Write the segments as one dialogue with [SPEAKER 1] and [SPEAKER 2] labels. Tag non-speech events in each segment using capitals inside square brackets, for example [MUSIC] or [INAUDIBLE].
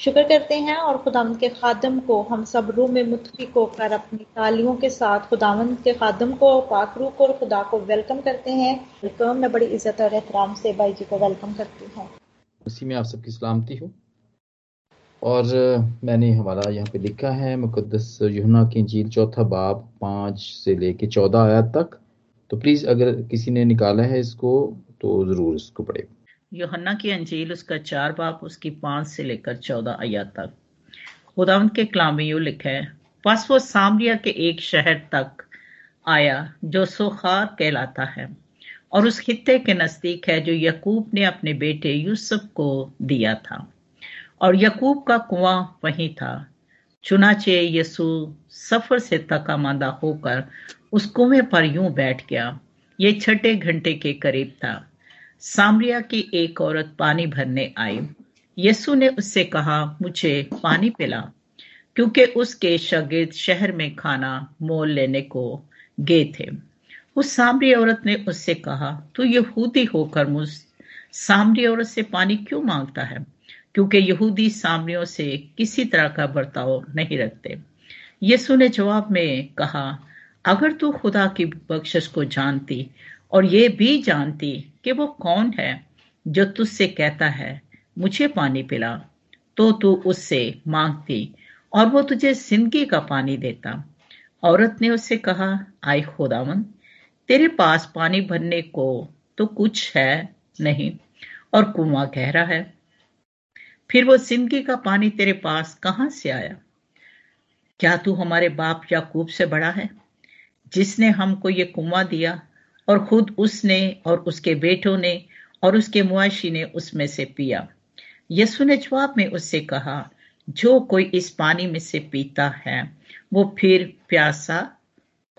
[SPEAKER 1] शुक्र करते हैं और खुदावंद के खादम को, हम सब रूह में मुतफिक होकर अपनी तालियों के साथ खुदावंद के खादम को पाकरू को और खुदा को वेलकम करते हैं। वेलकम मैं बड़ी इज़्ज़त और एहतराम से भाई जी को वेलकम करती हूँ।
[SPEAKER 2] उसी में आप सबकी सलामती हो। और मैंने हमारा यहाँ पे लिखा है मुकदस युना की इंजील चौथा बाब पाँच से लेके चौदह आयत तक। तो प्लीज़ अगर किसी ने निकाला है इसको तो ज़रूर इसको पढ़े।
[SPEAKER 3] योहन्ना की अंजील, उसका चार बाप, उसकी पाँच से लेकर चौदह आयत तक। खुदावन के कलाम यू लिखा है, बस वो सामरिया के एक शहर तक आया, जो सोखार कहलाता है, और उस खत्ते के नज़दीक है, जो यकूब ने अपने बेटे यूसुफ को दिया था। और यकूब का कुआँ वहीं था। चुनाचे यसु सफ़र से तका मांदा होकर उस कुएँ पर यूँ बैठ गया। ये छठे घंटे के करीब था। सामरिया की एक औरत पानी भरने आई। यसु ने उससे कहा, मुझे पानी पिला, क्योंकि उसके शागिर्द शहर में खाना मोल लेने को गए थे। उस सामरी औरत ने उससे कहा, तू यहूदी होकर मुझ सामरी औरत से पानी क्यों माँगता है? क्योंकि यहूदी सामरियों से किसी तरह का बर्ताव नहीं रखते। यसु ने जवाब में कहा, अगर तू खुदा की बख्शिश को जानती और ये भी जानती कि वो कौन है जो तुझसे कहता है, मुझे पानी पिला। तो तू उससे मांगती और वो तुझे ज़िंदगी का पानी देता। औरत ने उससे कहा आई खुदावन तेरे पास पानी भरने को तो कुछ है नहीं और कुआँ गहरा है। फिर वो ज़िंदगी का पानी तेरे पास कहाँ से आया? क्या तू हमारे बाप याकूब से बड़ा है? जिसने हमको ये कुआँ दिया और खुद उसने और उसके बेटों ने और उसके मुआशी ने उसमें से पिया। यसु ने जवाब में उससे कहा, जो कोई इस पानी में से पीता है, वो फिर प्यासा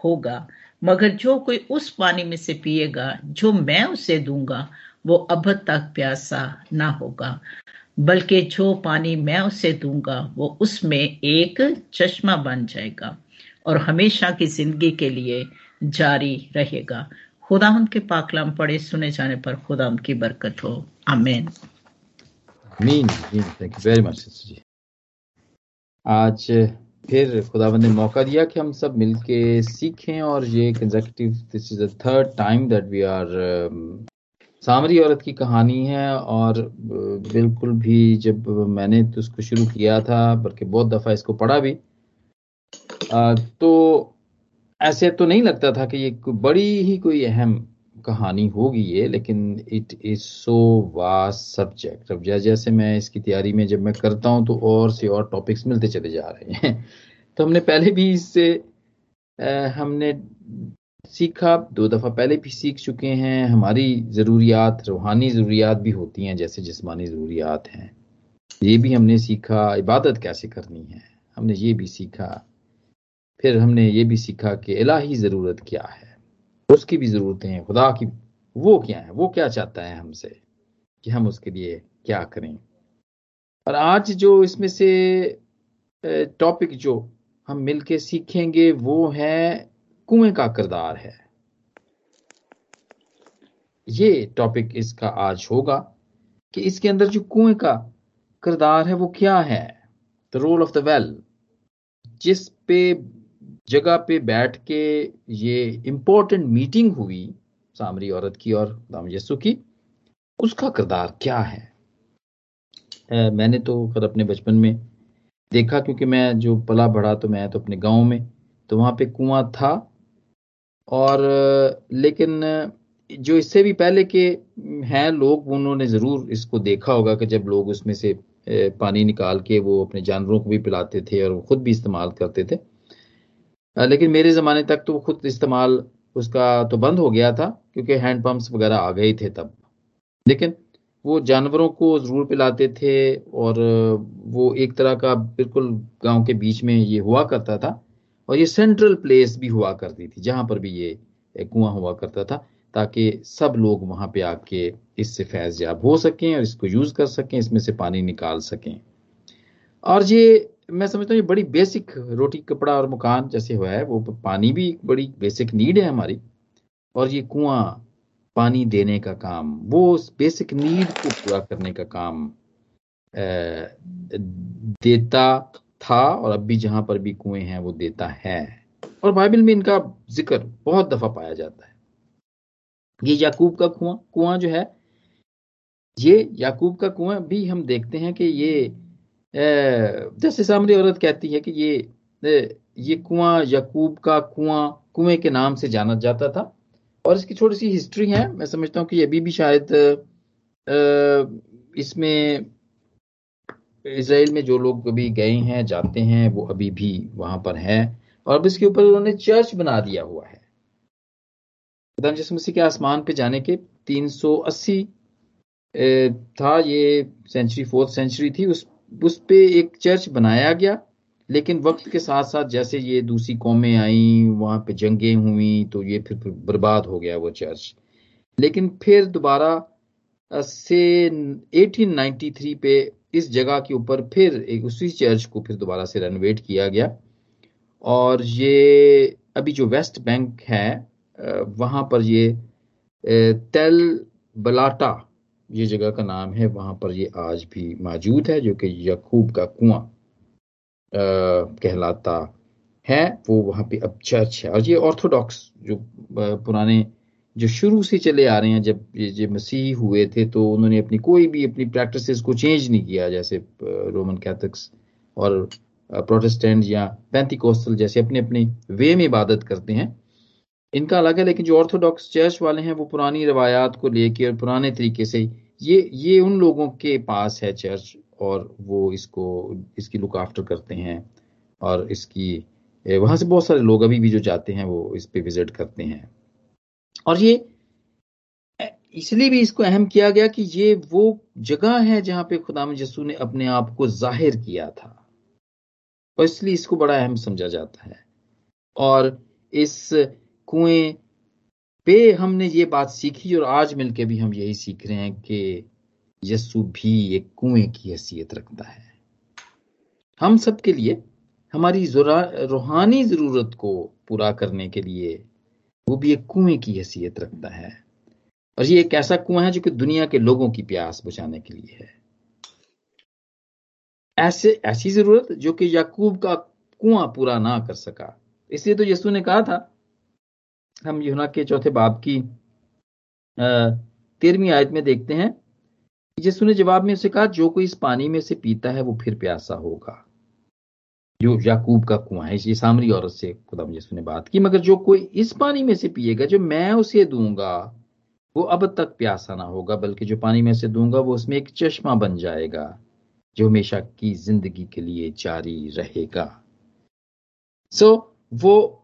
[SPEAKER 3] होगा। मगर जो कोई उस पानी में से पिएगा, जो मैं उसे दूँगा, वो अब तक प्यासा ना होगा। बल्कि जो पानी मैं उसे दूँगा, वो उसमें एक चश्मा बन जाएगा और हमेशा की ज़िंदगी के लिए जारी रहेगा। खुदाम के पाकलाम पढ़े सुने जाने पर खुदाम की बरकत हो। आमीन।
[SPEAKER 2] थैंक यू वेरी मच जी। आज फिर खुदावंद ने मौका दिया कि हम सब मिलके सीखें और ये conjunctive this is the third time that we are सामरी औरत की कहानी है और uh, बिल्कुल भी जब मैंने तो उसको शुरू किया था बल्कि बहुत दफ़ा इसको पढ़ा भी। आ, तो ऐसे तो नहीं लगता था कि ये बड़ी ही कोई अहम कहानी होगी ये, लेकिन it is so vast subject अब जैसे जैसे मैं इसकी तैयारी में जब मैं करता हूँ तो और से और टॉपिक्स मिलते चले जा रहे हैं। [LAUGHS] तो हमने पहले भी इससे हमने सीखा, दो दफ़ा पहले भी सीख चुके हैं। हमारी ज़रूरियात, रूहानी ज़रूरियात भी होती हैं, जैसे जिसमानी ज़रूरियात हैं। ये भी हमने सीखा, इबादत कैसे करनी है? हमने ये भी सीखा। फिर हमने ये भी सीखा कि इलाही ज़रूरत क्या है? उसकी भी ज़रूरतें हैं, खुदा की वो क्या है? वो क्या चाहता है हमसे कि हम उसके लिए क्या करें? और आज जो इसमें से टॉपिक जो हम मिलके सीखेंगे, वो है कुएँ का किरदार है। ये टॉपिक इसका आज होगा कि इसके अंदर जो कुएँ का किरदार है, वो क्या है? The role of the well जिस पे जगह पे बैठ के ये इम्पोर्टेंट मीटिंग हुई सामरी औरत की और दाम यसु की उसका किरदार क्या है? आ, मैंने तो खैर अपने बचपन में देखा क्योंकि मैं जो पला बढ़ा तो मैं तो अपने गाँव में तो वहाँ पे कुआँ था। और लेकिन जो इससे भी पहले के हैं लोग उन्होंने ज़रूर इसको देखा होगा कि जब लोग उसमें से पानी निकाल के वो अपने जानवरों को भी पिलाते थे और वो खुद भी इस्तेमाल करते थे लेकिन मेरे ज़माने तक तो खुद इस्तेमाल उसका तो बंद हो गया था, क्योंकि हैंड पंप्स वगैरह आ गए थे तब। लेकिन वो जानवरों को ज़रूर पिलाते थे और वो एक तरह का बिल्कुल गाँव के बीच में ये हुआ करता था और ये सेंट्रल प्लेस भी हुआ करती थी, जहाँ पर भी ये कुआँ हुआ करता था, ताकि सब लोग वहाँ पे आके इससे फैज याब हो सकें और इसको यूज़ कर सकें, इसमें से पानी निकाल सकें। और ये मैं समझता हूँ ये बड़ी बेसिक रोटी, कपड़ा और मकान जैसे हुआ है, वो पानी भी एक बड़ी बेसिक नीड है हमारी। और ये कुआँ, पानी देने का काम, वो उस बेसिक नीड को पूरा करने का काम देता था और अब भी जहाँ पर भी कुएँ हैं, वो देता है। और बाइबल में इनका ज़िक्र बहुत दफ़ा पाया जाता है। ये याकूब का कुआँ कुआँ जो है, ये याकूब का कुआँ भी हम देखते हैं कि ये जैसे सामरी औरत कहती है कि ये ये कुआँ याकूब का कुआँ, कुएँ के नाम से जाना जाता था। और इसकी छोटी सी हिस्ट्री है। मैं समझता हूँ कि अभी भी शायद इसमें इसराइल में जो लोग अभी गए हैं, जाते हैं, वो अभी भी वहाँ पर है। और अब इसके ऊपर उन्होंने चर्च बना दिया हुआ है। के आसमान पे जाने के 380 था ये सेंचुरी, फोर्थ सेंचुरी थी। उस उस पे एक चर्च बनाया गया, लेकिन वक्त के साथ साथ जैसे ये दूसरी कौमें आई, वहाँ पे जंगें हुई तो ये फिर बर्बाद हो गया वो चर्च। लेकिन फिर दोबारा से 1893 पे इस जगह के ऊपर फिर एक उसी चर्च को फिर दोबारा से रेनोवेट किया गया। और ये, अभी जो वेस्ट बैंक है वहाँ पर ये तेल बलाटा ये जगह का नाम है, वहाँ पर ये आज भी मौजूद है, जो कि यकूब का कुआँ कहलाता है। वो वहाँ पे अब चर्च है। और ये ऑर्थोडॉक्स जो पुराने, जो शुरू से चले आ रहे हैं, जब ये जो मसीह हुए थे तो उन्होंने अपनी कोई भी, अपनी प्रैक्टिसेस को चेंज नहीं किया, जैसे रोमन कैथलिक्स और प्रोटेस्टेंट या पैंतीकोस्टल जैसे अपने अपने वे में इबादत करते हैं। इनका अलग है, लेकिन जो ऑर्थोडॉक्स चर्च वाले हैं, वो पुरानी रवायात को लेके और पुराने तरीके से ये ये उन लोगों के पास है चर्च और वो इसको, इसकी लुक आफ्टर करते हैं और इसकी वहाँ से बहुत सारे लोग अभी भी जो जाते हैं, वो इस पे विज़िट करते हैं। और ये इसलिए भी इसको अहम किया गया कि ये वो जगह है जहाँ पे खुदा यसू ने अपने आप को ज़ाहिर किया था। और इसलिए इसको बड़ा अहम समझा जाता है। और इस कुएँ पे हमने ये बात सीखी और आज मिलके भी हम यही सीख रहे हैं कि यस्सु भी एक कुएँ की हैसियत रखता है। हम सब के लिए, हमारी रूहानी ज़रूरत को पूरा करने के लिए वो भी एक कुएँ की हैसियत रखता है। और ये एक ऐसा कुआँ है जो कि दुनिया के लोगों की प्यास बुझाने के लिए है। ऐसे, ऐसी ज़रूरत जो कि याकूब का कुआँ पूरा ना कर सका। इसलिए तो यसु ने कहा था हम यूना के चौथे बाप की तेरहवीं आयत में देखते हैं यसु ने जवाब में उसे कहा जो कोई इस पानी में से पीता है वो फिर प्यासा होगा। जो याकूब का कुआँ है ये सामरी औरत से खुदा यसु ने बात की मगर जो कोई इस पानी में से पिएगा जो मैं उसे दूँगा वो अब तक प्यासा ना होगा बल्कि जो पानी में से दूँगा वो उसमें एक चश्मा बन जाएगा जो हमेशा की ज़िंदगी के लिए जारी रहेगा। सो so, वो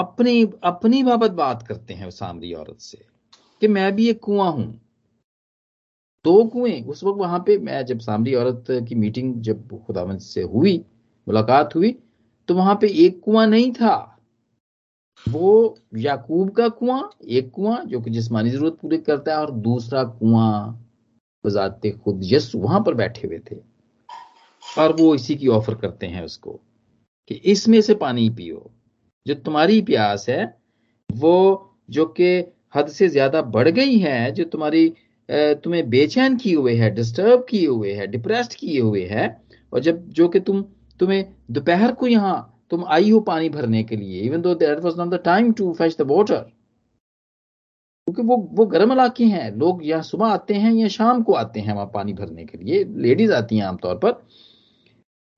[SPEAKER 2] अपनी अपनी बाबत बात करते हैं सामरी औरत से कि मैं भी एक कुआँ हूँ। दो कुएँ, उस वक्त वहाँ पे मैं जब सामरी औरत की मीटिंग जब खुदावंत से हुई, मुलाकात हुई तो वहाँ पे एक कुआँ नहीं था। वो याकूब का कुआँ, एक कुआँ जो कि जिसमानी ज़रूरत पूरी करता है और दूसरा कुआँ बजाते खुद यस वहाँ पर बैठे हुए थे। और वो इसी की ऑफ़र करते हैं उसको कि इसमें से पानी पियो। जो तुम्हारी प्यास है, वो जो कि हद से ज़्यादा बढ़ गई है, जो तुम्हारी तुम्हें बेचैन किए हुए है डिस्टर्ब किए हुए है डिप्रेस्ड किए हुए है, और जब जो कि तुम, तुम्हें दोपहर को यहाँ, तुम आई हो पानी भरने के लिए even though that was not the time to fetch the water क्योंकि वो वो गर्म इलाके हैं, लोग यहाँ सुबह आते हैं या शाम को आते हैं वहाँ पानी भरने के लिए लेडीज़ आती हैं आमतौर पर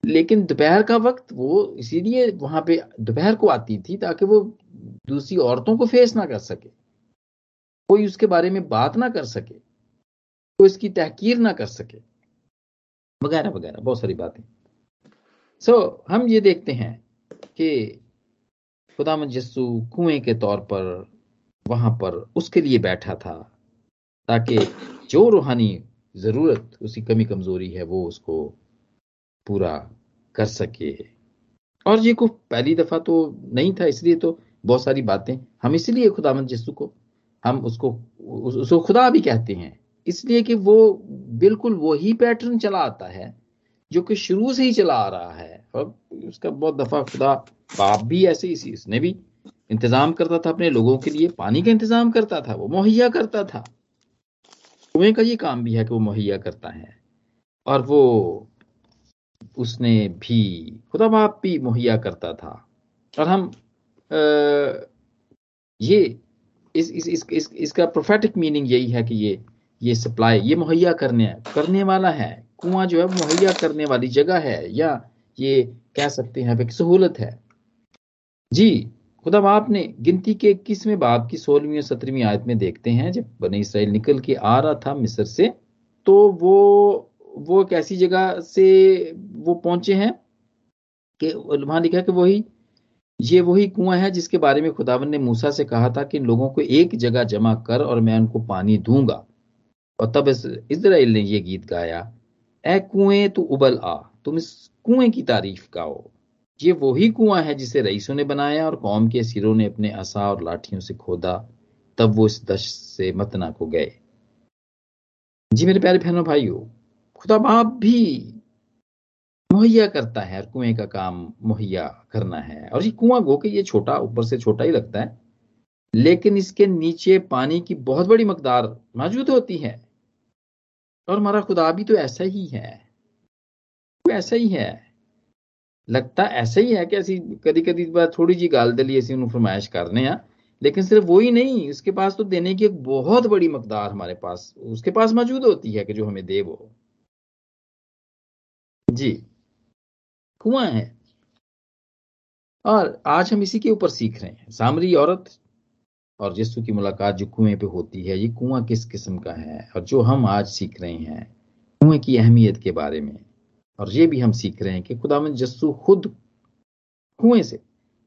[SPEAKER 2] लेकिन दोपहर का वक्त वो इसीलिए वहाँ पे दोपहर को आती थी ताकि वो दूसरी औरतों को फेस ना कर सके। कोई उसके बारे में बात ना कर सके। कोई इसकी तहकीर ना कर सके। वगैरह वगैरह बहुत सारी बातें। सो so, हम ये देखते हैं कि खुदा यस्सु कुएँ के तौर पर वहाँ पर उसके लिए बैठा था ताकि जो रूहानी ज़रूरत उसकी कमी कमज़ोरी है वो उसको पूरा कर सके और ये को पहली दफ़ा तो नहीं था, इसलिए तो बहुत सारी बातें। हम इसलिए खुदामंद यस्सु को, हम उसको उसको खुदा भी कहते हैं। इसलिए कि वो बिल्कुल वही पैटर्न चला आता है, जो कि शुरू से ही चला आ रहा है। और उसका बहुत दफ़ा खुदा बाप भी ऐसे ही इसने भी इंतज़ाम करता था अपने लोगों के लिए। पानी का इंतज़ाम करता था, वो मुहैया करता था। कुएँ का ये काम भी है कि वो मुहैया करता है। और वो उसने भी खुदा बाप भी मुहैया करता था। और हम आ, ये इस, इस, इस, इस, इसका प्रोफेटिक मीनिंग यही है कि ये ये सप्लाई ये मुहैया करने करने वाला है। कुआँ जो है मुहैया करने वाली जगह है या ये कह सकते हैं एक सहूलत है। जी खुदा बाप ने गिनती के इक्कीसवें बाप की सोलहवीं और सत्रहवीं आयत में देखते हैं। जब बने इसराइल निकल के आ रहा था मिस्र से तो वो वो एक ऐसी जगह से वो पहुँचे हैं कि वहाँ लिखा कि वही, ये वही कुआँ है जिसके बारे में खुदावन ने मूसा से कहा था कि लोगों को एक जगह जमा कर और मैं उनको पानी दूँगा। और तब इसराइल ने ये गीत गाया ए कुएँ, तू उबल आ, तुम इस कुएँ की तारीफ़ गाओ। ये वही कुआँ है जिसे रईसों ने बनाया और कौम के सिरों ने अपने असा और लाठियों से खोदा, तब वो इस दश से मतना को गए। जी मेरे प्यारे बहनों, भाइयों खुदा बाप भी मुहैया करता है और कुएँ का काम मुहैया करना है। और ये कुआँ गो के ये छोटा, ऊपर से छोटा ही लगता है। लेकिन इसके नीचे पानी की बहुत बड़ी मकदार मौजूद होती है। और हमारा खुदा भी तो ऐसा ही है। वो ऐसा ही है। लगता ऐसा ही है कि ऐसी कभी कभी थोड़ी जी गाल दली ऐसी उन्होंने फरमाइश करने हैं। लेकिन सिर्फ़ वही नहीं उसके पास तो देने की एक बहुत बड़ी मकदार हमारे पास, उसके पास मौजूद होती है कि जो हमें दे वो। जी। कुआँ है। और आज हम इसी के ऊपर सीख रहे हैं। सामरी औरत और यीशु की मुलाकात जो कुएँ पे होती है, ये कुआँ किस किस्म का है? और जो हम आज सीख रहे हैं, कुएँ की अहमियत के बारे में। और ये भी हम सीख रहे हैं कि खुदा जस्सू खुद कुएँ से,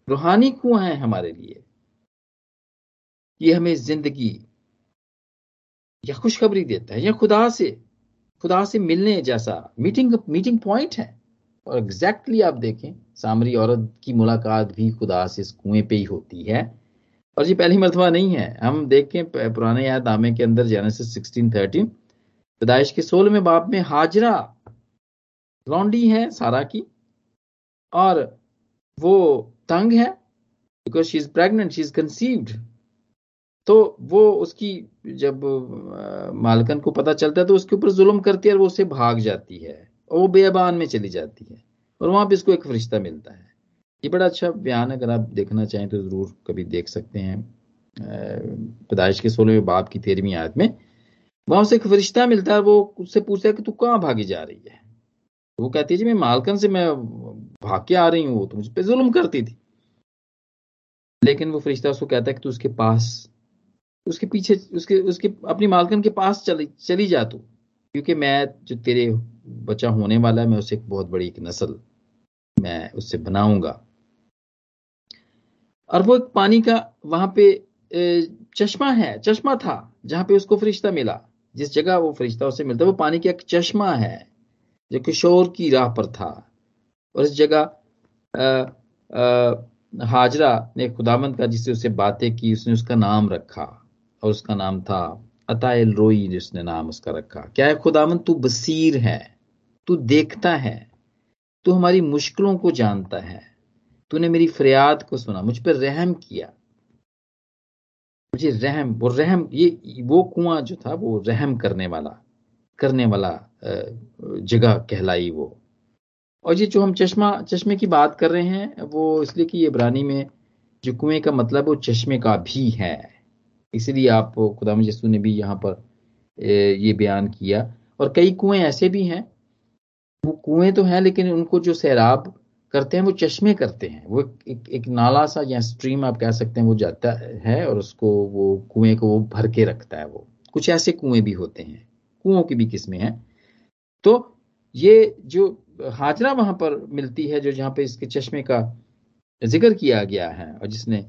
[SPEAKER 2] रूहानी कुआँ है हमारे लिए। ये हमें ज़िंदगी या खुशखबरी देता है, या खुदा से खुदा से मिलने जैसा। मीटिंग मीटिंग पॉइंट है। और एग्जैक्टली exactly आप देखें, सामरी औरत की मुलाकात भी खुदा से इस कुएँ पे ही होती है। और ये पहली मरतबा नहीं है। हम देखें पुराने याद नामे के अंदर जेनेसिस सिक्सटीन थर्टीन पैदाइश के सोल में बाप में हाजरा, लौंडी है सारा की, और वो तंग है because she is pregnant she is conceived तो वो उसकी जब मालकन को पता चलता है तो उसके ऊपर जुल्म करती है और वो उससे भाग जाती है और वो बेबान में चली जाती है और वहाँ पर इसको एक फरिश्ता मिलता है। ये बड़ा अच्छा बयान अगर आप देखना चाहें तो ज़रूर कभी देख सकते हैं पैदाइश के सोलहवें बाप की तेरहवीं आयत में। वहाँ उसे एक फरिश्ता मिलता है वो उससे पूछता है कि तू कहाँ भागी जा रही है? वो कहती है, जी, मैं मालकन से मैं भाग के आ रही हूँ, वो तो मुझ पर जुल्म करती थी। लेकिन वो फरिश्ता उसको कहता है कि तू उसके पास उसके पीछे, उसके उसके अपनी मालकन के पास चली चली जा तू। क्योंकि मैं जो तेरे बच्चा होने वाला है, मैं उसे एक बहुत बड़ी एक नस्ल, मैं उससे बनाऊँगा। और वो एक पानी का वहाँ पे चश्मा है, चश्मा था, जहाँ पे उसको फरिश्ता मिला। जिस जगह वो फरिश्ता उसे मिलता, वो पानी का एक चश्मा है, जो किशोर की राह पर था। और इस जगह हाजरा ने खुदामंद का जिससे उसे बातें की, उसने उसका नाम रखा। और उसका नाम था अतायल रोई, जिसने नाम उसका रखा। क्या है खुदामंद तू बसीर है, तू देखता है, तू हमारी मुश्किलों को जानता है, तूने मेरी फरियाद को सुना, मुझ पर रहम किया। मुझे रहम, वो रहम, ये, वो कुआँ जो था, वो रहम करने वाला करने वाला जगह कहलाई वो। और ये जो हम चश्मा, चश्मे की बात कर रहे हैं, वो इसलिए कि ये इब्रानी में जो कुएँ का मतलब वो चश्मे का भी है। इसलिए आप खुदाम यसू ने भी यहाँ पर ये बयान किया। और कई कुएँ ऐसे भी हैं वो कुएँ तो हैं लेकिन उनको जो सैराब करते हैं वो चश्मे करते हैं। वो एक, एक नाला सा या स्ट्रीम आप कह सकते हैं वो जाता है और उसको वो कुएँ को वो भर के रखता है वो। कुछ ऐसे कुएँ भी होते हैं कुओं की भी किस्में हैं। तो ये जो हाजरा वहाँ पर मिलती है जो जहाँ पे इसके चश्मे का ज़िक्र किया गया है और जिसने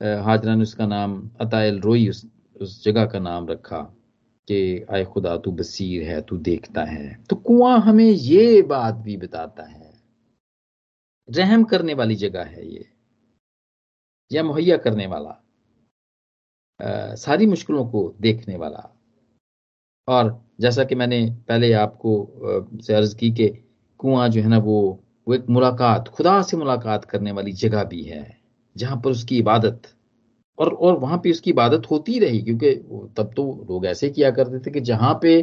[SPEAKER 2] हाजरा ने उसका नाम अतायल रोई उस, उस जगह का नाम रखा कि आए खुदा तू बसीर है तू देखता है। तो कुआँ हमें ये बात भी बताता है। रहम करने वाली जगह है ये या मुहैया करने वाला आ, सारी मुश्किलों को देखने वाला। और जैसा कि मैंने पहले आपको से अर्ज़ की कि कुआँ जो है ना वो वो एक मुलाकात खुदा से मुलाकात करने वाली जगह भी है। जहाँ पर उसकी इबादत और और वहाँ पे उसकी इबादत होती रही क्योंकि तब तो लोग ऐसे किया करते थे कि जहाँ पे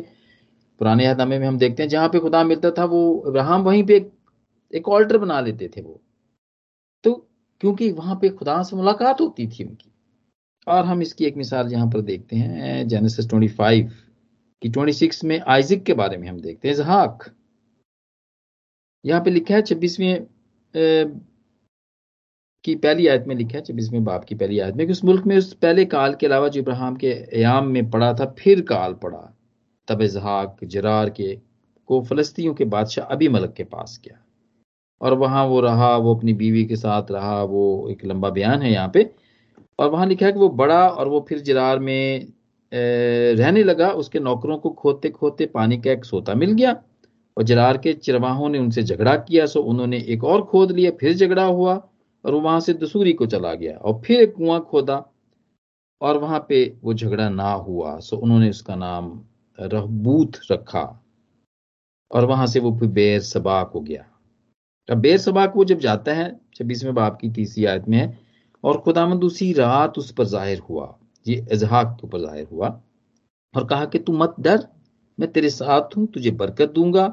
[SPEAKER 2] पुराने हदामे में हम देखते हैं जहाँ पे खुदा मिलता था वो अब्राहम वहीं पे एक, एक ऑल्टर बना लेते थे वो। तो क्योंकि वहाँ पे खुदा से मुलाकात होती थी उनकी। और हम इसकी एक मिसाल यहाँ पर देखते हैं जेनेसिस 25 की 26 में आइजिक के बारे में हम देखते हैं जहाक यहाँ पे लिखा है छब्बीसवें की पहली आयत में लिखा है छब्बीसवें बाप की पहली आयत में, कि उस मुल्क में उस पहले काल के अलावा जो इब्राहिम के अयाम में पड़ा था, फिर काल पड़ा। तब इजहाक, जरार के, को फलस्तियों के बादशाह अभी मलक के पास गया। और वहाँ वो रहा, वो अपनी बीवी के साथ रहा, वो एक लंबा बयान है यहाँ पे। और वहाँ लिखा है कि वो बड़ा और वो फिर जरार में रहने लगा, उसके नौकरों को खोते खोदते पानी का एक सोता मिल गया। और जरार के चरवाहों ने उनसे झगड़ा किया, सो उन्होंने एक और खोद लिया, फिर झगड़ा हुआ। और वहाँ से दसूरी को चला गया और फिर एक कुआँ खोदा और वहाँ पे वो झगड़ा ना हुआ। सो उन्होंने उसका नाम रहबूत रखा और वहाँ से वो फिर बेर सबाक हो गया। अब बेर सबाक वो जब जाता है, छब्बीसवें बाप की तीसरी आयत में है, और खुदामंद उसी रात उस पर ज़ाहिर हुआ। ये इजहाक के ऊपर ज़ाहिर हुआ और कहा कि, तू मत डर, मैं तेरे साथ हूँ, तुझे बरकत दूँगा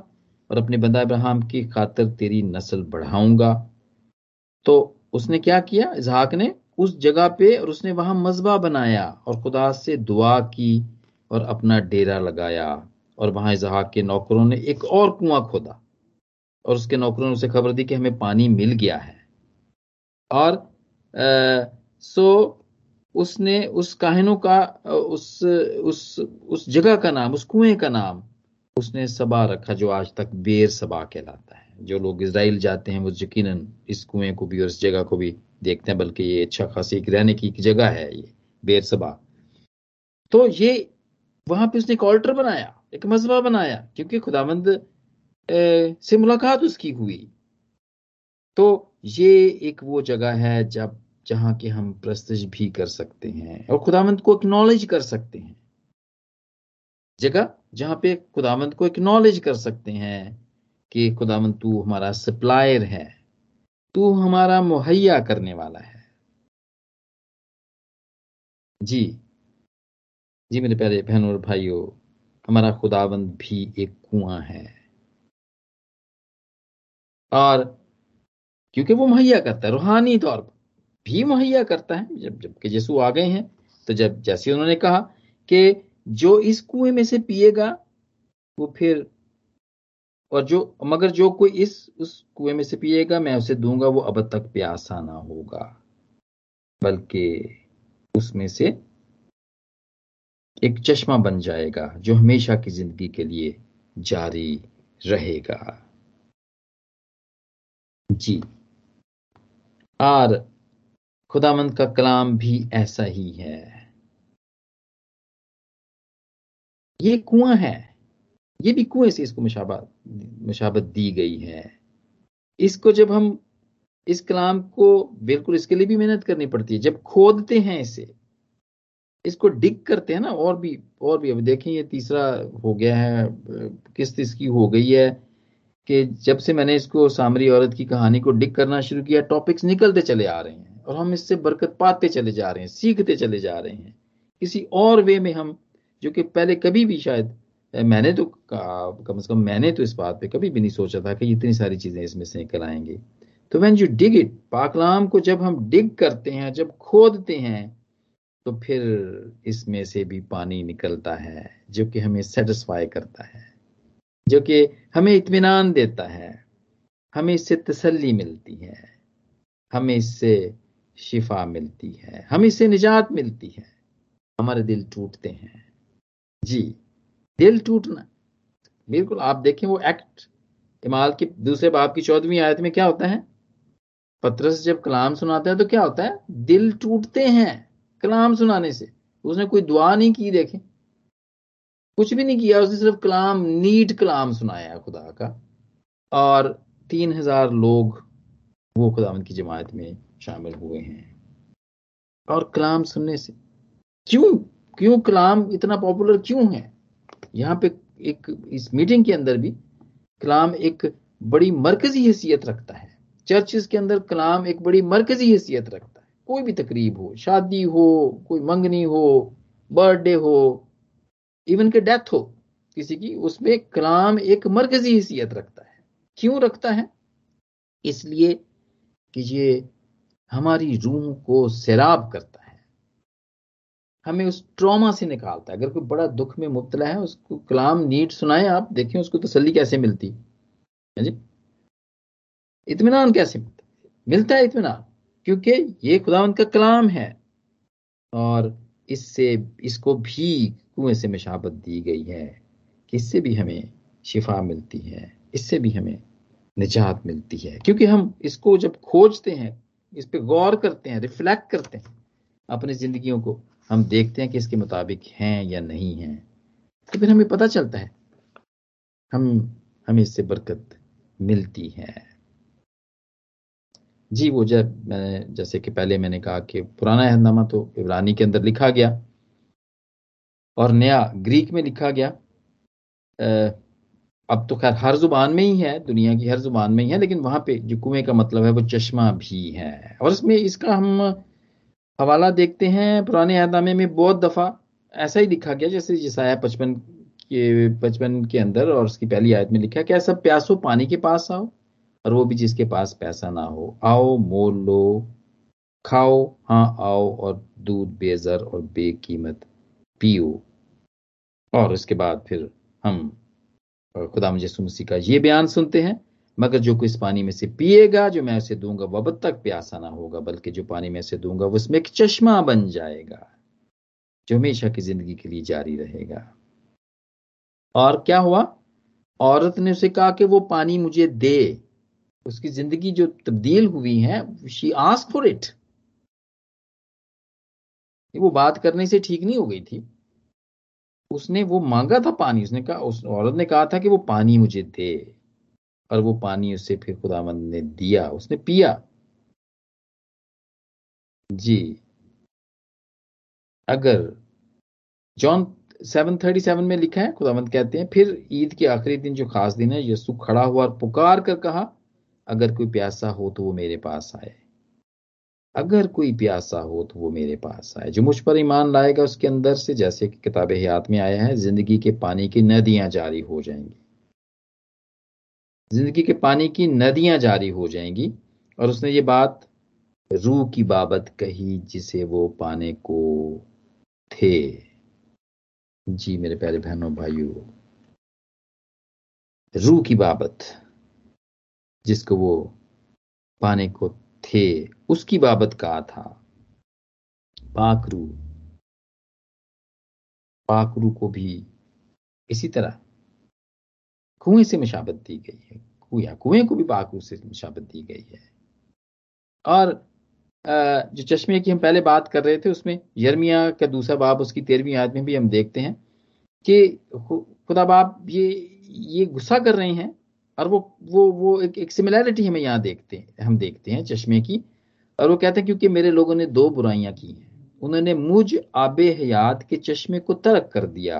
[SPEAKER 2] और अपने बंदा इब्राहिम की खातर तेरी नस्ल बढ़ाऊँगा। तो उसने क्या किया? इजहाक ने उस जगह पे और उसने वहाँ मजबा बनाया और खुदा से दुआ की और अपना डेरा लगाया और वहाँ इजहाक के नौकरों ने एक और कुआँ खोदा और उसके नौकरों ने उसे खबर दी कि हमें पानी मिल गया है। और आ, सो उसने उस काहिनों का उस उस उस जगह का नाम उस कुएँ का नाम उसने सबा रखा जो आज तक बेर सबा कहलाता है। जो लोग इसराइल जाते हैं वो यकीन इस कुएँ को भी और इस जगह को भी देखते हैं, बल्कि ये अच्छा खासी एक रहने की जगह है ये, बेर सबा। तो ये वहाँ पे उसने एक ऑल्टर बनाया, एक मजबा बनाया, क्योंकि खुदावंद से मुलाकात उसकी हुई। तो ये एक वो जगह है जब, जहाँ के हम प्रस्तुत भी कर सकते हैं और खुदामंद को एक्नॉलेज कर सकते हैं। जगह जहाँ पे खुदामंद को एक्नॉलेज कर सकते हैं। कि खुदावंत, तू हमारा सप्लायर है। तू हमारा मुहैया करने वाला है। जी। जी मेरे प्यारे बहनों और भाइयों, हमारा खुदावंत भी एक कुआँ है। और क्योंकि वो मुहैया करता है, रूहानी तौर पर भी मुहैया करता है, जब जबकि यसु आ गए हैं तो जब, जैसे उन्होंने कहा कि जो इस कुएँ में से पिएगा, वो फिर और जो, मगर जो कोई इस, उस कुएँ में से पिएगा मैं उसे दूँगा, वो अब तक प्यासा ना होगा। बल्कि उसमें से एक चश्मा बन जाएगा, जो हमेशा की ज़िंदगी के लिए जारी रहेगा। जी। और खुदामंद का कलाम भी ऐसा ही है। ये कुआँ है। ये भी कुएँ से इसको मुशाबत। मुशाबत दी गई है। इसको जब हम इस कलाम को बिल्कुल इसके लिए भी मेहनत करनी पड़ती है, जब खोदते हैं इसे, इसको डिग करते हैं ना, और भी और भी। अब देखें, ये तीसरा हो गया है, किस्त इसकी हो गई है कि जब से मैंने इसको सामरी औरत की कहानी को डिग करना शुरू किया, टॉपिक्स निकलते चले आ रहे हैं, और हम इससे बरकत पाते चले जा रहे हैं, सीखते चले जा रहे हैं। किसी और वे में हम, जो कि पहले कभी भी शायद मैंने तो कम से कम मैंने तो इस बात पे कभी भी नहीं सोचा था कि इतनी सारी चीज़ें इसमें से निकल आएँगी। तो वैन यू डिग इट पाकलाम को जब हम डिग करते हैं, जब खोदते हैं तो फिर इसमें से भी पानी निकलता है, जो कि हमें सेटिस्फाई करता है, जो कि हमें इत्मीनान देता है, हमें इससे तसल्ली मिलती है, हमें इससे शिफा मिलती है, हमें इससे निजात मिलती है, हमारे दिल टूटते हैं। जी। दिल टूटना। बिल्कुल, आप देखें वो एक्ट इमाल की दूसरे बाप की चौदहवीं आयत में क्या होता है? पत्रस जब कलाम सुनाते हैं तो क्या होता है? दिल टूटते हैं कलाम सुनाने से। उसने कोई दुआ नहीं की, देखे। कुछ भी नहीं किया, उसने सिर्फ़ कलाम, नीट कलाम सुनाया खुदा का। और तीन हज़ार लोग वो खुदावंत की जमात में शामिल हुए हैं। और कलाम सुनने से। क्यों? क्यों कलाम इतना पॉपुलर क्यों है? यहाँ पे एक, इस मीटिंग के अंदर भी कलाम एक बड़ी मरकजी हैसियत रखता है। चर्चेस के अंदर कलाम एक बड़ी मरकजी हैसियत रखता है। कोई भी तकरीब हो, शादी हो, कोई मंगनी हो बर्थडे हो इवन के डेथ हो, किसी की, उसमें कलाम एक मरकजी हैसियत रखता है। क्यों रखता है? इसलिए कि ये हमारी रूह को सैराब करता है। हमें उस ट्रॉमा से निकालता है। अगर कोई बड़ा दुख में मुबतला है, उसको कलाम नीट सुनाए आप, देखें उसको तसली कैसे मिलती। है जी? इतमान कैसे मिलता है? इतमान क्योंकि ये खुदावंत का कलाम है। और इससे, इसको भी कुएँ से मशाबत दी गई है कि इससे भी हमें शिफा मिलती है, इससे भी हमें निजात मिलती है। क्योंकि हम इसको जब खोजते हैं, इस पर गौर करते हैं, रिफ्लेक्ट करते हैं अपनी जिंदगियों को हम देखते हैं कि इसके मुताबिक हैं या नहीं हैं। तो फिर हमें पता चलता है, हम, हमें इससे बरकत मिलती है। जी, वो जब मैंने, जैसे कि पहले मैंने कहा कि पुराना अहदनामा तो इब्रानी के अंदर लिखा गया और नया ग्रीक में लिखा गया। अब तो खैर हर ज़ुबान में ही है, दुनिया की हर ज़ुबान में ही है, लेकिन वहाँ पे जो कुएँ का मतलब है, वो चश्मा भी है। और इसमें इसका हम हवाला देखते हैं, पुराने अहदामे में बहुत दफ़ा ऐसा ही लिखा गया, जैसे जिसाया पचपन के पचपन के अंदर और उसकी पहली आयत में लिखा क्या सब प्यासो पानी के पास आओ, और वो भी जिसके पास पैसा ना हो। आओ, मोल लो, खाओ हाँ आओ, और दूध बेजर और बेकीमत पियो। और उसके बाद फिर हम, खुदा यसु मसीह का ये बयान सुनते हैं। मगर जो कोई इस पानी में से पिएगा, जो मैं उसे दूँगा, वह अब तक प्यासा ना होगा, बल्कि जो पानी में से दूँगा, वो उसमें एक चश्मा बन जाएगा, जो हमेशा की ज़िंदगी के लिए जारी रहेगा। और क्या हुआ? औरत ने उसे कहा कि वो पानी मुझे दे। उसकी ज़िंदगी जो तब्दील हुई है शी आस्क फॉर इट वो बात करने से ठीक नहीं हो गई थी। उसने वो मांगा था पानी, उसने कहा, उस औरत ने कहा था कि वो पानी मुझे दे। और वो पानी उसे फिर खुदावंद ने दिया, उसने पिया। जी। अगर जॉन 737 में लिखा है, खुदावंद कहते हैं, फिर ईद के आखिरी दिन जो खास दिन है यसु खड़ा हुआ और पुकार कर कहा, अगर कोई प्यासा हो तो वो मेरे पास आए। अगर कोई प्यासा हो तो वो मेरे पास आए। जो मुझ पर ईमान लाएगा उसके अंदर से, जैसे कि किताब हयात में आया है, ज़िंदगी के पानी की नदियाँ जारी हो जाएँगी। ज़िंदगी के पानी की नदियाँ जारी हो जाएँगी। और उसने ये बात रूह की बाबत कही जिसे वो पाने को थे। जी मेरे प्यारे बहनों, भाइयों रूह की बाबत जिसको वो पाने को थे, उसकी बाबत कहा था। पाकरू पाकरू को भी इसी तरह कुएँ से मशाबत दी गई है। कुया कुएँ को भी पाकरू से मशाबत दी गई है। और जो चश्मे की हम पहले बात कर रहे थे उसमें यर्मिया का दूसरा बाब उसकी तेरहवीं याद में भी हम देखते हैं कि खुदा बाप ये ये गुस्सा कर रहे हैं और वो वो वो एक, एक सिमिलैरिटी हमें यहाँ देखते हैं हम देखते हैं चश्मे की। और वो कहते हैं क्योंकि मेरे लोगों ने दो बुराइयाँ की हैं। उन्होंने मुझ आबे हयात के चश्मे को तर्क कर दिया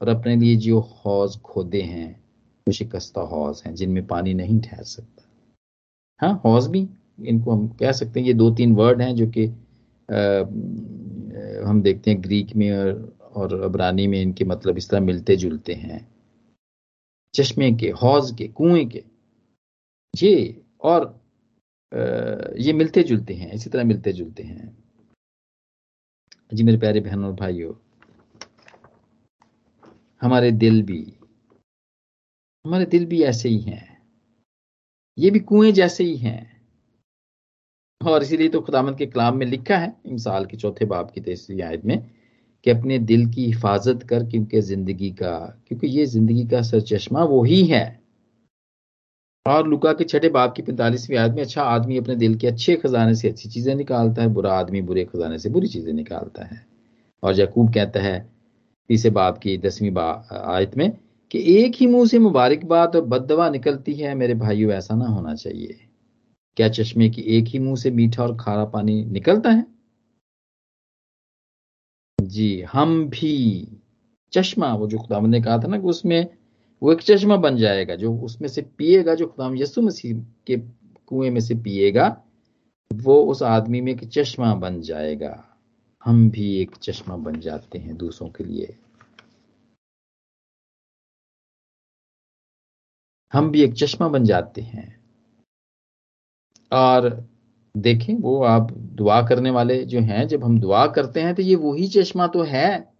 [SPEAKER 2] और अपने लिए जो हौज खोदे हैं। वो शिकस्ता हौज हैं जिनमें पानी नहीं ठहर सकता। हाँ हौज भी इनको हम कह सकते हैं ये दो तीन वर्ड हैं जो कि हम देखते हैं ग्रीक में और, और अबरानी में इनके मतलब इस तरह मिलते जुलते हैं। चश्मे के हौज के कुएँ के ये और आ, ये मिलते जुलते हैं इसी तरह मिलते जुलते हैं। जी मेरे प्यारे बहनों और भाइयों हमारे दिल भी हमारे दिल भी ऐसे ही हैं। ये भी कुएँ जैसे ही हैं। और इसीलिए तो खुदामद के कलाम में लिखा है इमसाल के चौथे बाप की तीसरी आयत में, कि अपने दिल की हिफाजत कर क्योंकि ज़िंदगी का, क्योंकि ये ज़िंदगी का सर चश्मा वो ही है। और लुका के छठे बाप की पैंतालीसवीं आयत में अच्छा आदमी अपने दिल के अच्छे खजाने से अच्छी चीज़ें निकालता है, बुरा आदमी बुरे खजाने से बुरी चीज़ें निकालता है। और यकूब कहता है, तीसरे बाप की दसवीं आयत में कि एक ही मुँह से मुबारकबाद और बददवा निकलती है, मेरे भाइयों, ऐसा ना होना चाहिए। क्या चश्मे की एक ही मुँह से मीठा और खारा पानी निकलता है? जी, हम भी। चश्मा, वो जो खुदाम ने कहा था ना कि उसमें, वो एक चश्मा बन जाएगा, जो उसमें से पिएगा, जो खुदाम यसु मसीह के कुएँ में से पिएगा, वो उस आदमी में एक चश्मा बन जाएगा। हम भी एक चश्मा बन जाते हैं दूसरों के लिए। हम भी एक चश्मा बन जाते हैं। और देखें, वो आप दुआ करने वाले जो हैं, जब हम दुआ करते हैं तो ये वही चश्मा तो है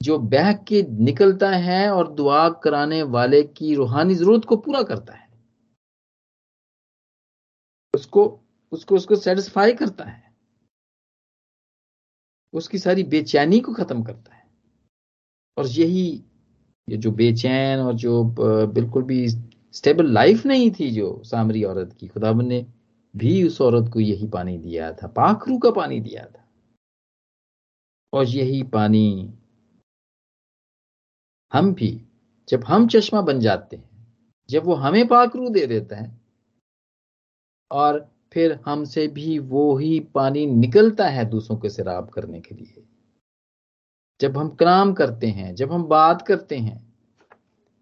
[SPEAKER 2] जो बह के निकलता है और दुआ कराने वाले की रूहानी ज़रूरत को पूरा करता है। उसको उसको उसको सेटिस्फाई करता है। उसकी सारी बेचैनी को खत्म करता है। और यही ये जो बेचैन और जो बिल्कुल भी स्टेबल लाइफ नहीं थी जो सामरी औरत की, खुदा ने भी उस औरत को यही पानी दिया था पाखरू का पानी दिया था। और यही पानी हम भी, जब हम चश्मा बन जाते हैं, जब वो हमें पाखरू दे देता है, और फिर हमसे भी वो ही पानी निकलता है दूसरों के सिराब करने के लिए। जब हम कलाम करते हैं, जब हम बात करते हैं,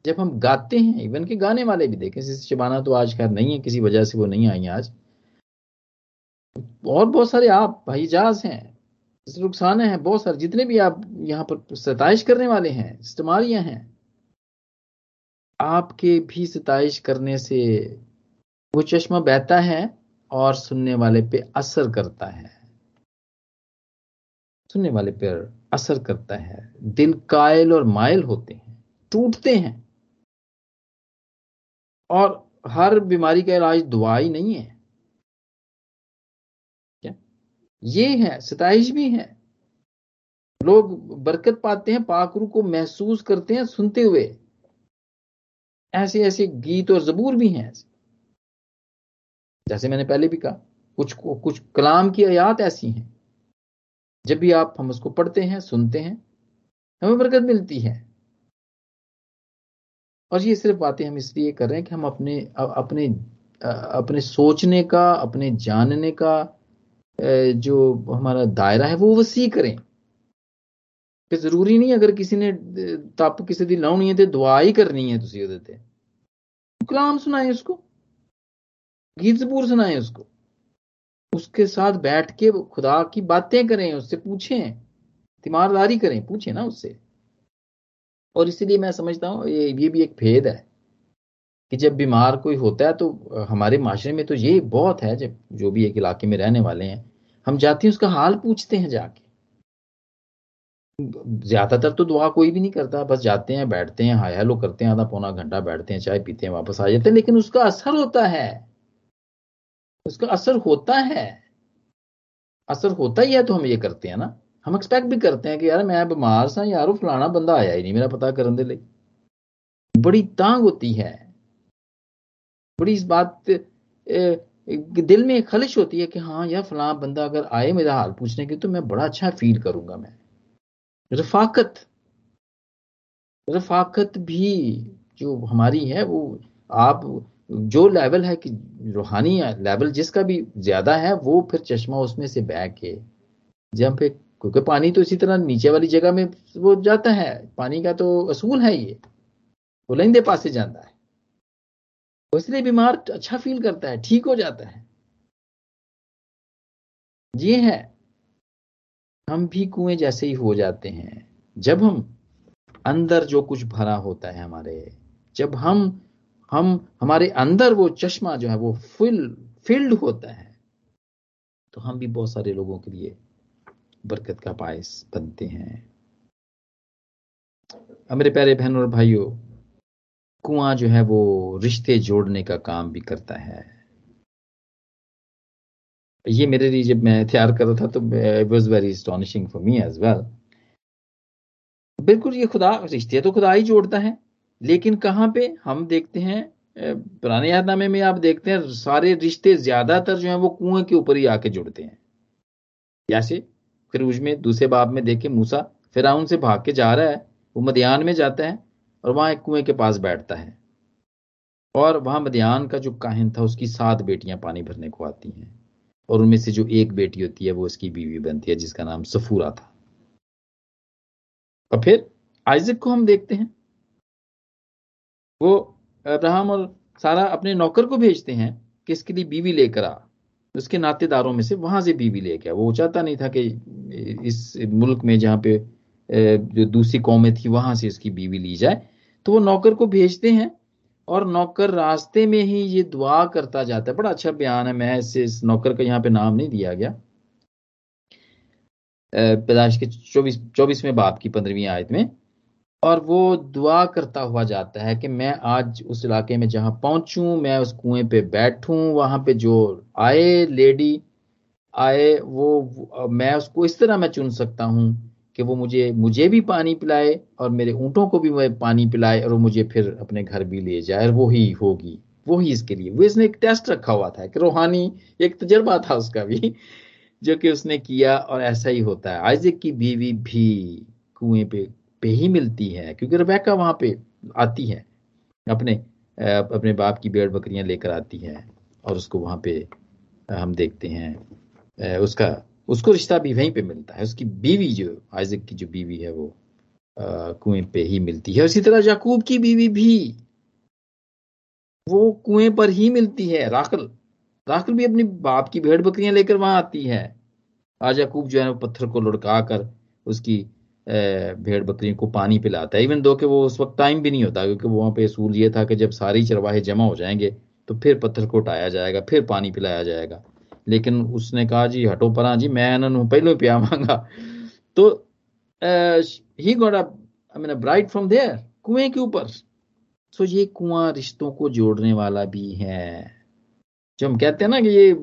[SPEAKER 2] जब हम गाते हैं, इवन के गाने वाले भी देखें शबाना तो आज खैर नहीं है, किसी वजह से वो नहीं आई आज। और बहुत सारे आप भाईजाज हैं रुखसाना हैं, बहुत सारे, जितने भी आप यहाँ पर सताइश करने वाले हैं, इस्तेमालियाँ हैं, आपके भी सताइश करने से वो चश्मा बहता है और सुनने वाले पे असर करता है। सुनने वाले पर असर करता है। दिल कायल और मायल होते हैं, टूटते हैं। और हर बीमारी का इलाज दुआई नहीं है। क्या? ये है, सताइश भी है। लोग बरकत पाते हैं पाकरू को महसूस करते हैं, सुनते हुए। ऐसे ऐसे गीत और जबूर भी हैं। जैसे मैंने पहले भी कहा, कुछ कुछ कलाम की आयात ऐसी हैं। जब भी आप हम उसको पढ़ते हैं सुनते हैं हमें बरकत मिलती है और ये सिर्फ बातें हम इसलिए कर रहे हैं कि हम अपने अपने अपने सोचने का अपने जानने का जो हमारा दायरा है वो वसी करें फिर जरूरी नहीं अगर किसी ने तप किसी दी लानी है तो दुआ ही करनी है तुम ਉਹਦੇ कलाम सुनाए उसको गीत जबूर सुनाए उसको उसके साथ बैठ के खुदा की बातें करें, उससे पूछें, तीमारदारी करें, पूछें ना उससे। और इसीलिए मैं समझता हूँ, ये ये भी एक भेद है कि जब बीमार कोई होता है तो हमारे माशरे में तो ये बहुत है, जब जो भी एक इलाके में रहने वाले हैं, हम जाते हैं, उसका हाल पूछते हैं जाके। ज़्यादातर तो दुआ कोई भी नहीं करता, बस जाते हैं, बैठते हैं हाय हेलो करते हैं, आधा पौना घंटा बैठते हैं, चाय पीते हैं, वापस आ जाते हैं, लेकिन उसका असर होता है। उसका असर होता है। असर होता ही है तो हम ये करते हैं ना। हम एक्सपेक्ट भी करते हैं कि यार मैं बीमार सा यार फलाना बंदा आया ही नहीं मेरा पता करने दे बड़ी तांग होती है। बड़ी इस बात दिल में खलिश होती है कि हाँ यार फलाना बंदा अगर आए मेरा हाल पूछने के तो मैं बड़ा अच्छा फील करूँगा मैं। रफाकत रफाकत भी जो हमारी है, वो आप जो लेवल है कि रूहानी लेवल जिसका भी ज़्यादा है, वो फिर चश्मा उसमें से बह के जब फिर क्योंकि पानी तो इसी तरह नीचे वाली जगह में वो जाता है, पानी का तो असूल है ये, वो लेंदे पास से जाता है। इसलिए बीमार अच्छा फील करता है, ठीक हो जाता है। ये है, हम भी कुएँ जैसे ही हो जाते हैं, जब हम अंदर जो कुछ भरा होता है हमारे, जब हम हम, हमारे अंदर वो चश्मा जो है वो फुल फिल्ड होता है। तो हम भी बहुत सारे लोगों के लिए बरकत का बायस बनते हैं। मेरे प्यारे बहनों और भाइयों, कुआँ जो है वो रिश्ते जोड़ने का काम भी करता है। ये मेरे लिए जब मैं तैयार कर रहा था तो it was very astonishing for me as well बिल्कुल ये खुदा रिश्ते तो खुदा ही जोड़ता है। लेकिन कहाँ पे हम देखते हैं पुराने यादनामे में आप देखते हैं, सारे रिश्ते ज़्यादातर जो है वो कुएँ के ऊपर ही आके जुड़ते हैं। जैसे फिर में दूसरे बाब में देखे, मूसा फिर से भाग के जा रहा है, वो मदियान में जाता है और वहाँ एक कुएँ के पास बैठता है। और वहाँ मदियान का जो काहिन था, उसकी सात बेटियाँ पानी भरने को आती हैं। और उनमें से जो एक बेटी होती है, वो उसकी बीवी बनती है, जिसका नाम सफूरा था। और फिर आइजक को हम देखते हैं वो अब्राहम और सारा अपने नौकर को भेजते हैं कि इसके लिए बीवी लेकर आ। उसके नातेदारों में से वहाँ से बीवी ले गया वो चाहता नहीं था कि इस मुल्क में जहाँ पे जो दूसरी कौमें थी, वहाँ से उसकी बीवी ली जाए। तो वो नौकर को भेजते हैं और नौकर रास्ते में ही ये दुआ करता जाता है। बड़ा अच्छा बयान है। मैं इसे, इस नौकर का यहाँ पे नाम नहीं दिया गया। पैदाश के चौबीस, चौबीसवें बाप की पंद्रहवीं आयत में और वो दुआ करता हुआ जाता है कि मैं आज उस इलाके में जहाँ पहुंचूं, मैं उस कुएँ पे बैठूं, वहाँ पे जो आए लेडी, आए वो मैं उसको इस तरह मैं चुन सकता हूँ कि वो मुझे मुझे भी पानी पिलाए और मेरे ऊँटों को भी पानी पिलाए और वो मुझे फिर अपने घर भी ले जाए और वो ही होगी वो ही इसके लिए। वो इसने एक टेस्ट रखा हुआ था कि रूहानी, एक तजर्बा था उसका भी, जो कि उसने किया और ऐसा ही होता है। आइजक की बीवी भी कुएँ पे पे ही मिलती है, क्योंकि रबैका वहाँ पे आती है, अपने अपने बाप की बेड़ बकरियाँ लेकर आती है और उसको वहाँ पे हम देखते हैं। उसका, उसको रिश्ता भी वहीं पे मिलता है, उसकी बीवी जो, आइजक की जो बीवी है वो कुएँ पे ही मिलती है। उसी तरह याकूब की बीवी भी, वो कुएँ पर ही मिलती है। राखल राखल भी अपनी बाप की भेड़ बकरियाँ लेकर वहाँ आती है। आज याकूब जो है वो पत्थर को लुढ़का कर उसकी भेड़ बकरियों को पानी पिलाता है। इवन दो कि वो उस वक्त टाइम भी नहीं होता, क्योंकि वहाँ पे असूल ये था कि जब सारी चरवाहे जमा हो जाएँगे तो फिर पत्थर को उठाया जाएगा, फिर पानी पिलाया जाएगा। लेकिन उसने कहा, जी, हटो परा, जी, मैं इन्होंने पहले पिया मांगा। तो he got mean bright from there कुएँ के ऊपर। सो ये कुआँ रिश्तों को जोड़ने वाला भी है। जो हम कहते हैं ना कि ये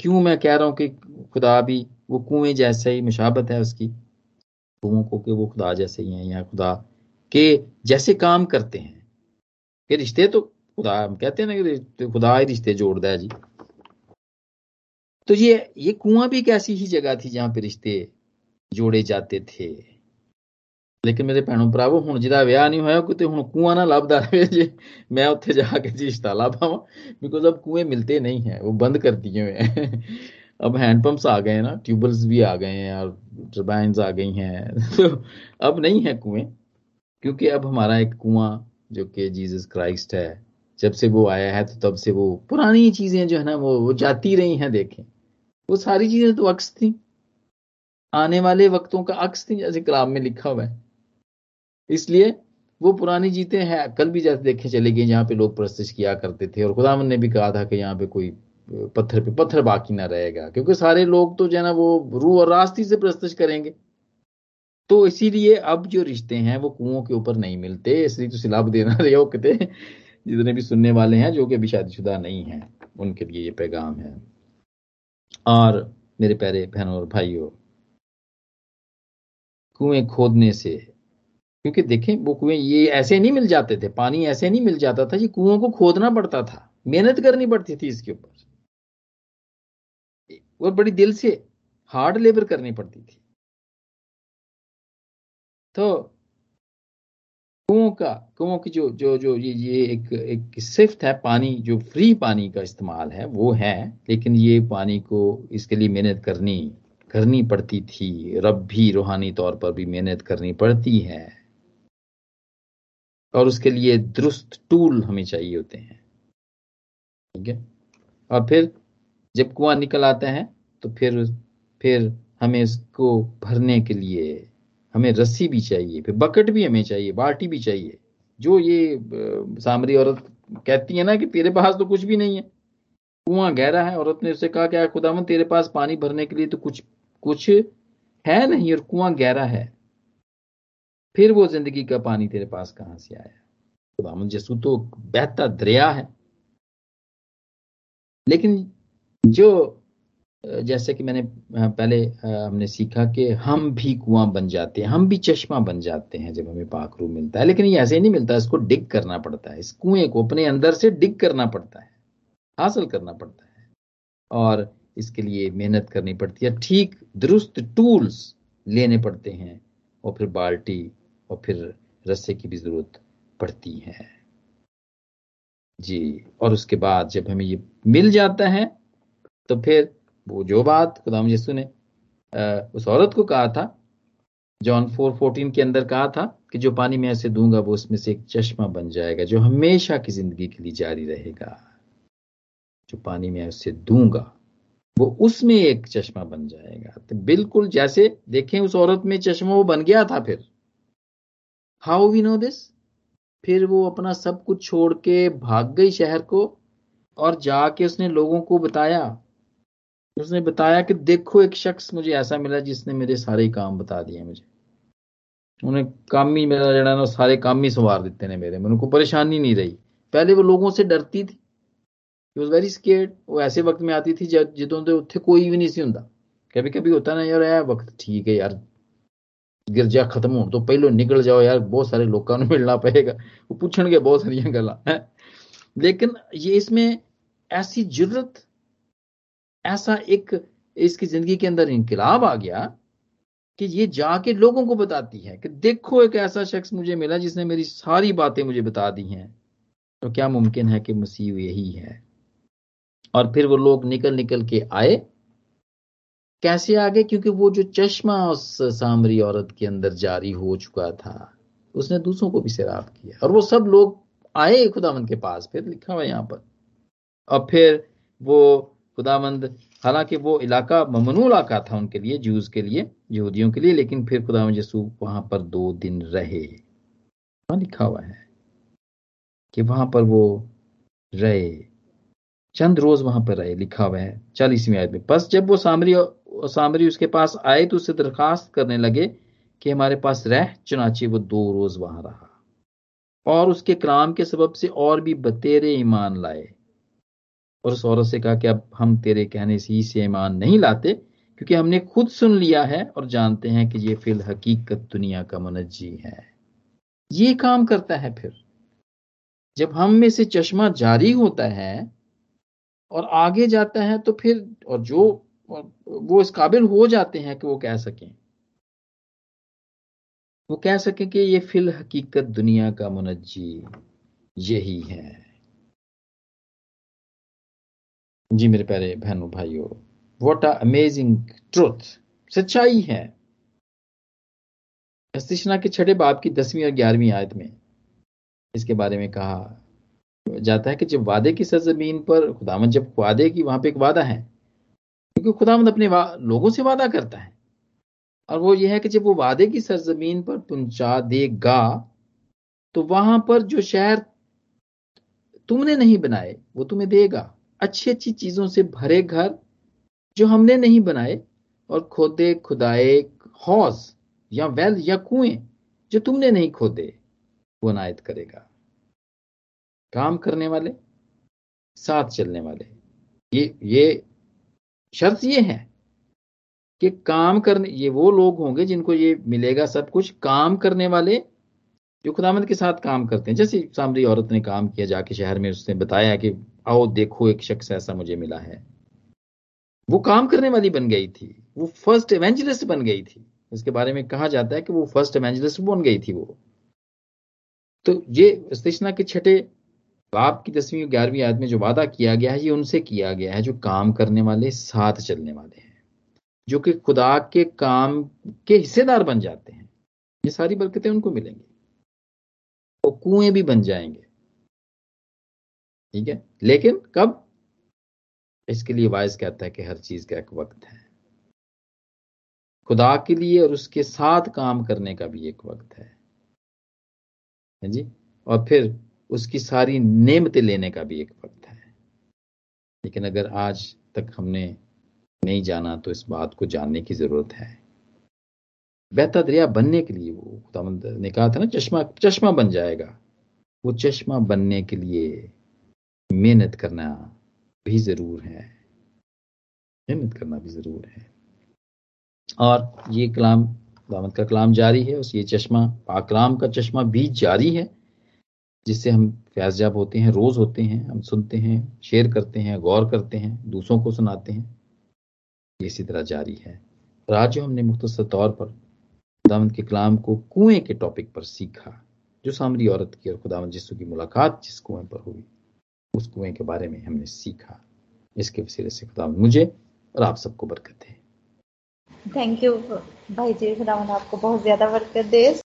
[SPEAKER 2] क्यों मैं कह रहा हूँ कि खुदा भी, वो कुएँ जैसा ही मुशाबत है उसकी। कुओं को कि वो खुदा जैसे ही हैं या खुदा के जैसे काम करते हैं ये रिश्ते तो खुदा हम कहते हैं ना कि खुदा ही रिश्ते जोड़ता है जी तो ये ये कुआं भी एक ऐसी ही जगह थी जहां पे रिश्ते जोड़े जाते थे लेकिन ਮੇਰੇ ਭੈਣੋ ਭਰਾਵੋ ਹੁਣ ਜਿਹਦਾ ਵਿਆਹ ਨਹੀਂ ਹੋਇਆ ਕਿਤੇ ਹੁਣ ਕੂਆ ਨਾ ਲੱਭਦਾ ਰਹੇ ਜੇ मैं ਉੱਥੇ जाके जी रिश्ता ला पावा बिकॉज अब कुएं मिलते नहीं है वो बंद कर दिए हुए हैं अब हैंडपंप्स आ गए हैं ना ट्यूबवेल्स भी आ गए हैं और टर्बाइंस आ गई हैं। [LAUGHS] तो अब नहीं है कुएँ, क्योंकि अब हमारा एक कुआँ जो कि जीसस क्राइस्ट है, जब से वो आया है तो तब से वो पुरानी चीज़ें जो है ना, वो वो जाती रही हैं, देखें। वो सारी चीज़ें तो अक्स थी। आने वाले वक्तों का अक्स थी, जैसे कलाम में लिखा हुआ है। इसलिए वो पुरानी जीते हैं कल भी जैसे देखे चले गए जहाँ पे लोग प्रस्तुत किया करते थे और खुदावन ने भी कहा था कि यहाँ पे कोई पत्थर पे, पत्थर बाकी ना रहेगा, क्योंकि सारे लोग तो जो है ना वो रूह और रास्ती से प्रस्तुत करेंगे। तो इसीलिए अब जो रिश्ते हैं, वो कुओं के ऊपर नहीं मिलते, इसलिए तो सिलाब देना [LAUGHS] रहे हो कहते जितने भी सुनने वाले हैं, जो कि अभी शादीशुदा नहीं है, उनके लिए ये पैगाम है। और मेरे प्यारे बहनों और भाइयों, कुएँ खोदने से, क्योंकि देखें, वो कुएँ ये ऐसे नहीं मिल जाते थे, पानी ऐसे नहीं मिल जाता था ये कुओं को खोदना पड़ता था, मेहनत करनी पड़ती थी इसके ऊपर। और बड़ी दिल से हार्ड लेबर करनी पड़ती थी। तो कुओं का, कुओं की जो जो जो ये ये एक एक सिफ्त है, पानी, जो फ्री पानी का इस्तेमाल है, वो है, लेकिन ये पानी को इसके लिए मेहनत करनी करनी पड़ती थी। रब भी रूहानी तौर पर भी मेहनत करनी पड़ती है। और उसके लिए दुरुस्त टूल हमें चाहिए होते हैं। ठीक है? और फिर जब कुआँ निकल आता है तो फिर फिर हमें इसको भरने के लिए हमें रस्सी भी चाहिए, फिर बकेट भी हमें चाहिए, बाल्टी भी चाहिए। जो ये सामरी औरत कहती है ना कि तेरे पास तो कुछ भी नहीं है। कुआँ गहरा है, औरत ने उससे कहा क्या खुदावन तेरे पास पानी भरने के लिए तो कुछ कुछ है नहीं और कुआँ गहरा है। फिर वो ज़िंदगी का पानी तेरे पास कहाँ से आया? खुदावन जसू तो बहता दरिया है। लेकिन जो जैसे कि मैंने पहले हमने सीखा कि हम भी कुआँ बन जाते हैं, हम भी चश्मा बन जाते हैं जब हमें पाखरू मिलता है, लेकिन ये ऐसे ही नहीं मिलता, इसको डिग करना पड़ता है, इस कुएँ को अपने अंदर से डिग करना पड़ता है, हासिल करना पड़ता है, और इसके लिए मेहनत करनी पड़ती है, ठीक दुरुस्त टूल्स लेने पड़ते हैं, और फिर बाल्टी, और फिर रस्से की भी ज़रूरत पड़ती है। जी, और उसके बाद जब हमें ये मिल जाता है तो फिर वो जो बात खुदाम यसु ने उस औरत को कहा था, जॉन फोर फोर्टीन के अंदर कहा था कि जो पानी मैं ऐसे दूँगा, वो उसमें से एक चश्मा बन जाएगा, जो हमेशा की ज़िंदगी के लिए जारी रहेगा। जो पानी मैं उससे दूँगा, वो उसमें एक चश्मा बन जाएगा। तो बिल्कुल जैसे देखें, उस औरत में चश्मा वो बन गया था फिर। हाउ वी नो दिस फिर वो अपना सब कुछ छोड़ के भाग गई शहर को, और जाके उसने लोगों को बताया उसने बताया कि देखो एक शख्स मुझे ऐसा मिला जिसने मेरे सारे काम बता दिए मुझे। उन्हें काम ही मेरा जरा ना, सारे काम ही संवार देते ने मेरे। मेरे को परेशानी नहीं रही। पहले वो लोगों से डरती थी। वॉज़ वेरी स्केर्ड वो ऐसे वक्त में आती थी जब जो तो कोई भी नहीं सी होंगे कभी कभी होता ना, यार है वक्त ठीक है यार। गिरजा खत्म होने तो पहले निकल जाओ यार। बहुत सारे लोगों को मिलना पड़ेगा। वो पूछणगे बहुत सारिया गल लेकिन ये इसमें ऐसी ज़रूरत ऐसा एक इसकी ज़िंदगी के अंदर इनकलाब आ गया कि ये जाके लोगों को बताती है कि देखो एक ऐसा शख्स मुझे मिला जिसने मेरी सारी बातें मुझे बता दी हैं। तो क्या मुमकिन है कि मसीह यही है? और फिर वो लोग निकल निकल के आए। कैसे आगे? क्योंकि वो जो चश्मा उस सामरी औरत के अंदर जारी हो चुका था, उसने दूसरों को भी सैराब किया। और वो सब लोग आए खुदावंद के पास, फिर लिखा हुआ यहाँ पर। और फिर वो खुदावंद हालाँकि वो इलाका ममनू इलाका था उनके लिए, जूस के लिए, यहूदियों के लिए, लेकिन फिर खुदावंद यसू वहाँ पर दो दिन रहे। लिखा हुआ है कि वहाँ पर वो रहे। चंद रोज वहाँ पर रहे, लिखा हुआ है, चालीसवीं आयत में, बस जब वो सामरी सामरी उसके पास आए तो उससे दरखास्त करने लगे कि हमारे पास रह, चुनाचे वो दो रोज वहाँ रहा। और उसके कलाम के सबब से और भी बतेरे ईमान लाए। और उस औरत से कहा कि अब हम तेरे कहने से ही से ईमान नहीं लाते, क्योंकि हमने खुद सुन लिया है और जानते हैं कि ये फिल हकीकत दुनिया का मनजी है। ये काम करता है फिर। जब हम में से चश्मा जारी होता है और आगे जाता है तो फिर और जो वो इस काबिल हो जाते हैं कि वो कह सकें। वो कह सके कि ये फिल हकीकत दुनिया का मुनजी यही है। जी मेरे प्यारे बहनों, भाइयों वॉट अ अमेजिंग ट्रुथ सच्चाई है। अस्तिशना के छठे बाप की दसवीं और ग्यारहवीं आयत में इसके बारे में कहा जाता है कि जब वादे की सरजमीन पर खुदामद जब वादे की वहाँ पे एक वादा है, क्योंकि खुदामद अपने लोगों से वादा करता है। और वो ये है कि जब वो वादे की सरजमीन पर पहुँचा देगा तो वहाँ पर जो शहर तुमने नहीं बनाए, वो तुम्हें देगा। अच्छी अच्छी चीज़ों से भरे घर जो हमने नहीं बनाए और खोदे खुदाए हौस या वेल या कुएँ जो तुमने नहीं खोदे, वो नायत करेगा। काम करने वाले, साथ चलने वाले। ये ये शर्त ये है कि काम करने, ये वो लोग होंगे जिनको ये मिलेगा सब कुछ। काम करने वाले जो खुदामंद के साथ काम करते हैं। जैसे सामरी औरत ने काम किया जाके शहर में, उसने बताया कि, आओ देखो, एक शख्स ऐसा मुझे मिला है। वो काम करने वाली बन गई थी। वो फ़र्स्ट एवेंजलिस्ट बन गई थी। इसके बारे में कहा जाता है कि वो फ़र्स्ट एवेंजलिस्ट बन गई थी वो। तो ये स्टेशना के छठे बाप की दसवीं और ग्यारहवीं आयत में जो वादा किया गया है, ये उनसे किया गया है, जो काम करने वाले, साथ चलने वाले हैं। जो कि खुदा के काम के हिस्सेदार बन जाते हैं। ये सारी बरकतें उनको मिलेंगी। वो कुएँ भी बन जाएँगे। ठीक है? लेकिन कब? इसके लिए वायस कहता है कि हर चीज़ का एक वक्त है। खुदा के लिए और उसके साथ काम करने का भी एक वक्त है जी? और फिर उसकी सारी नेमतें लेने का भी एक वक्त है। लेकिन अगर आज तक हमने नहीं जाना तो इस बात को जानने की ज़रूरत है। बहता दरिया बनने के लिए, वो खुदामंद ने कहा था ना, चश्मा चश्मा बन जाएगा। वो चश्मा बनने के लिए मेहनत करना भी ज़रूर है। मेहनत करना भी ज़रूर है। और ये कलाम खुदामंद का कलाम जारी है, उस ये चश्मा पाकलाम का चश्मा भी जारी है, जिससे हम फैजयाब होते हैं, रोज होते हैं, हम सुनते हैं, शेयर करते हैं, गौर करते हैं, दूसरों को सुनाते हैं। इसी तरह जारी है। और आज जो हमने मुख्तर तौर पर खुदावंत के कलाम को कुएँ के टॉपिक पर सीखा, जो सामरी औरत की और खुदावंत जिसु की मुलाकात जिस कुएँ पर हुई, उस कुएँ के बारे में हमने सीखा। इसके वसीले से खुदा मुझे और आप सबको बरकत दे।
[SPEAKER 1] थैंक यू भाई जी। खुदा आपको बहुत ज़्यादा बरकत दे।